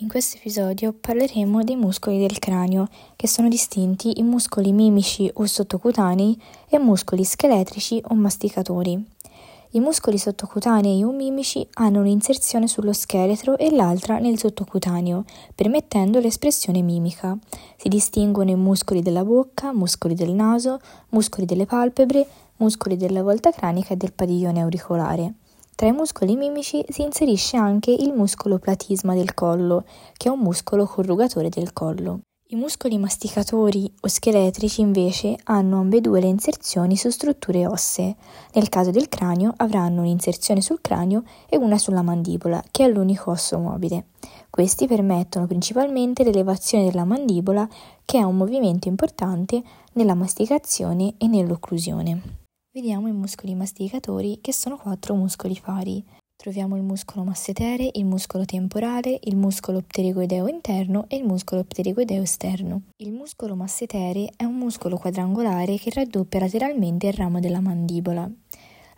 In questo episodio parleremo dei muscoli del cranio, che sono distinti in muscoli mimici o sottocutanei e muscoli scheletrici o masticatori. I muscoli sottocutanei o mimici hanno un'inserzione sullo scheletro e l'altra nel sottocutaneo, permettendo l'espressione mimica. Si distinguono i muscoli della bocca, muscoli del naso, muscoli delle palpebre, muscoli della volta cranica e del padiglione auricolare. Tra i muscoli mimici si inserisce anche il muscolo platisma del collo, che è un muscolo corrugatore del collo. I muscoli masticatori o scheletrici invece hanno ambedue le inserzioni su strutture ossee. Nel caso del cranio avranno un'inserzione sul cranio e una sulla mandibola, che è l'unico osso mobile. Questi permettono principalmente l'elevazione della mandibola, che è un movimento importante nella masticazione e nell'occlusione. Vediamo i muscoli masticatori che sono quattro muscoli pari. Troviamo il muscolo massetere, il muscolo temporale, il muscolo pterigoideo interno e il muscolo pterigoideo esterno. Il muscolo massetere è un muscolo quadrangolare che raddoppia lateralmente il ramo della mandibola.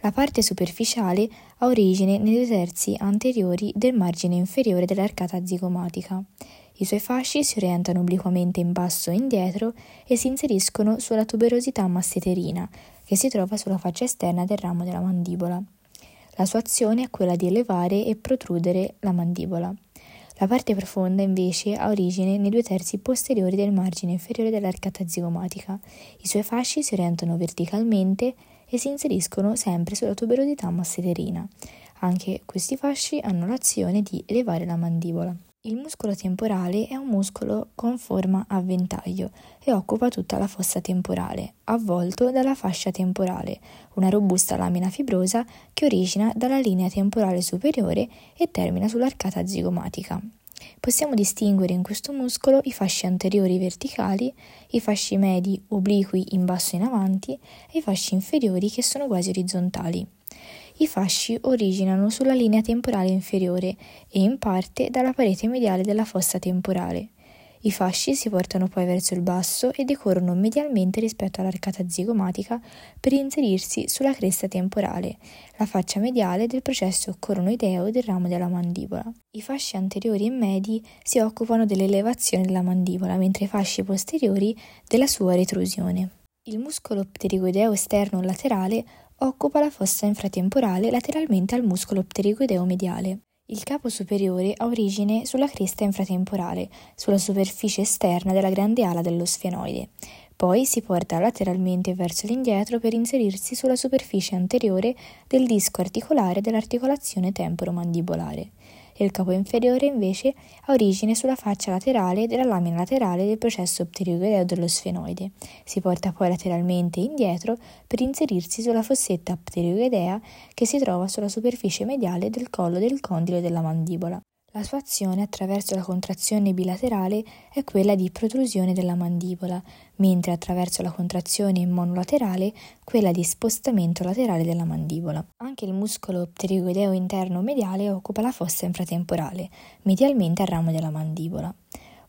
La parte superficiale ha origine nei due terzi anteriori del margine inferiore dell'arcata zigomatica. I suoi fasci si orientano obliquamente in basso e indietro e si inseriscono sulla tuberosità masseterina, che si trova sulla faccia esterna del ramo della mandibola. La sua azione è quella di elevare e protrudere la mandibola. La parte profonda invece ha origine nei due terzi posteriori del margine inferiore dell'arcata zigomatica. I suoi fasci si orientano verticalmente e si inseriscono sempre sulla tuberosità masseterina. Anche questi fasci hanno l'azione di elevare la mandibola. Il muscolo temporale è un muscolo con forma a ventaglio e occupa tutta la fossa temporale, avvolto dalla fascia temporale, una robusta lamina fibrosa che origina dalla linea temporale superiore e termina sull'arcata zigomatica. Possiamo distinguere in questo muscolo i fasci anteriori verticali, i fasci medi obliqui in basso e in avanti e i fasci inferiori che sono quasi orizzontali. I fasci originano sulla linea temporale inferiore e in parte dalla parete mediale della fossa temporale. I fasci si portano poi verso il basso e decorrono medialmente rispetto all'arcata zigomatica per inserirsi sulla cresta temporale, la faccia mediale del processo coronoideo del ramo della mandibola. I fasci anteriori e medi si occupano dell'elevazione della mandibola, mentre i fasci posteriori della sua retrusione. Il muscolo pterigoideo esterno laterale occupa la fossa infratemporale lateralmente al muscolo pterigoideo mediale. Il capo superiore ha origine sulla cresta infratemporale, sulla superficie esterna della grande ala dello sfenoide. Poi si porta lateralmente verso l'indietro per inserirsi sulla superficie anteriore del disco articolare dell'articolazione temporomandibolare e il capo inferiore invece ha origine sulla faccia laterale della lamina laterale del processo pterigoideo dello sfenoide. Si porta poi lateralmente indietro per inserirsi sulla fossetta pterigoidea che si trova sulla superficie mediale del collo del condilo della mandibola. La sua azione attraverso la contrazione bilaterale è quella di protrusione della mandibola, mentre attraverso la contrazione monolaterale quella di spostamento laterale della mandibola. Anche il muscolo pterigoideo interno mediale occupa la fossa infratemporale, medialmente al ramo della mandibola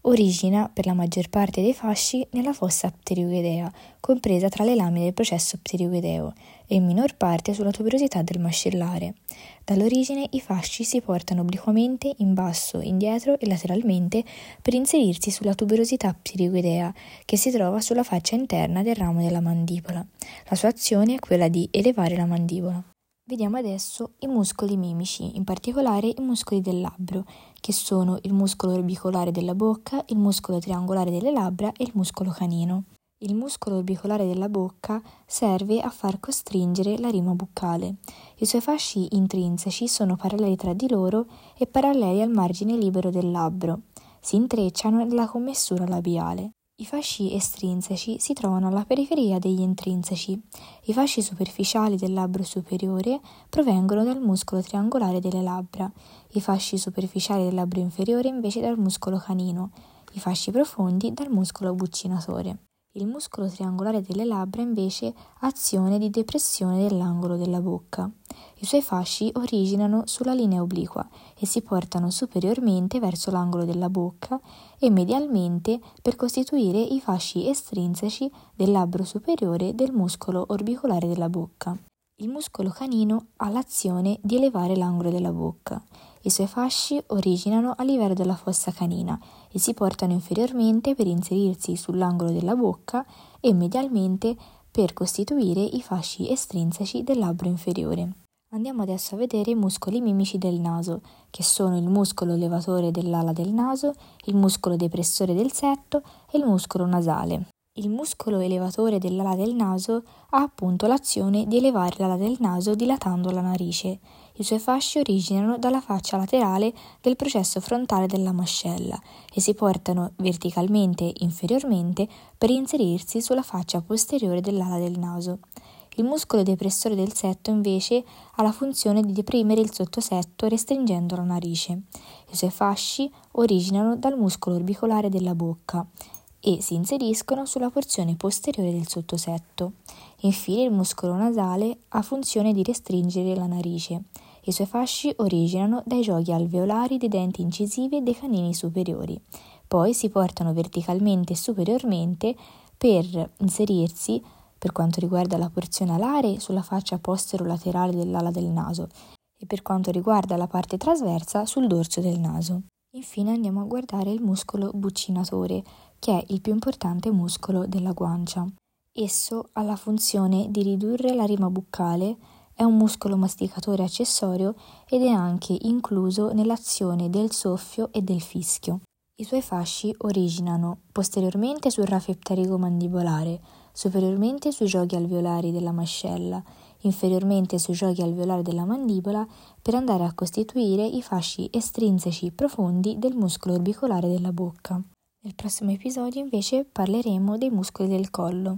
origina per la maggior parte dei fasci nella fossa pterigoidea, compresa tra le lame del processo pterigoideo, e in minor parte sulla tuberosità del mascellare. Dall'origine i fasci si portano obliquamente in basso, indietro e lateralmente per inserirsi sulla tuberosità pterigoidea, che si trova sulla faccia interna del ramo della mandibola. La sua azione è quella di elevare la mandibola. Vediamo adesso i muscoli mimici, in particolare i muscoli del labbro, che sono il muscolo orbicolare della bocca, il muscolo triangolare delle labbra e il muscolo canino. Il muscolo orbicolare della bocca serve a far costringere la rima buccale. I suoi fasci intrinseci sono paralleli tra di loro e paralleli al margine libero del labbro. Si intrecciano nella commessura labiale. I fasci estrinseci si trovano alla periferia degli intrinseci. I fasci superficiali del labbro superiore provengono dal muscolo triangolare delle labbra, i fasci superficiali del labbro inferiore invece dal muscolo canino, i fasci profondi dal muscolo buccinatore. Il muscolo triangolare delle labbra invece azione di depressione dell'angolo della bocca. I suoi fasci originano sulla linea obliqua e si portano superiormente verso l'angolo della bocca e medialmente per costituire i fasci estrinseci del labbro superiore del muscolo orbicolare della bocca. Il muscolo canino ha l'azione di elevare l'angolo della bocca. I suoi fasci originano a livello della fossa canina e si portano inferiormente per inserirsi sull'angolo della bocca e medialmente per costituire i fasci estrinseci del labbro inferiore. Andiamo adesso a vedere i muscoli mimici del naso, che sono il muscolo levatore dell'ala del naso, il muscolo depressore del setto e il muscolo nasale. Il muscolo elevatore dell'ala del naso ha appunto l'azione di elevare l'ala del naso dilatando la narice. I suoi fasci originano dalla faccia laterale del processo frontale della mascella e si portano verticalmente inferiormente per inserirsi sulla faccia posteriore dell'ala del naso. Il muscolo depressore del setto invece ha la funzione di deprimere il sottosetto restringendo la narice. I suoi fasci originano dal muscolo orbicolare della bocca e si inseriscono sulla porzione posteriore del sottosetto. Infine il muscolo nasale ha funzione di restringere la narice. I suoi fasci originano dai giochi alveolari dei denti incisivi dei canini superiori. Poi si portano verticalmente e superiormente per inserirsi per quanto riguarda la porzione alare sulla faccia postero-laterale dell'ala del naso e per quanto riguarda la parte trasversa sul dorso del naso. Infine andiamo a guardare il muscolo buccinatore, che è il più importante muscolo della guancia. Esso ha la funzione di ridurre la rima buccale, è un muscolo masticatore accessorio ed è anche incluso nell'azione del soffio e del fischio. I suoi fasci originano posteriormente sul raffio pterigo mandibolare, superiormente sui giochi alveolari della mascella, inferiormente sui giochi alveolari della mandibola, per andare a costituire i fasci estrinseci profondi del muscolo orbicolare della bocca. Nel prossimo episodio invece parleremo dei muscoli del collo.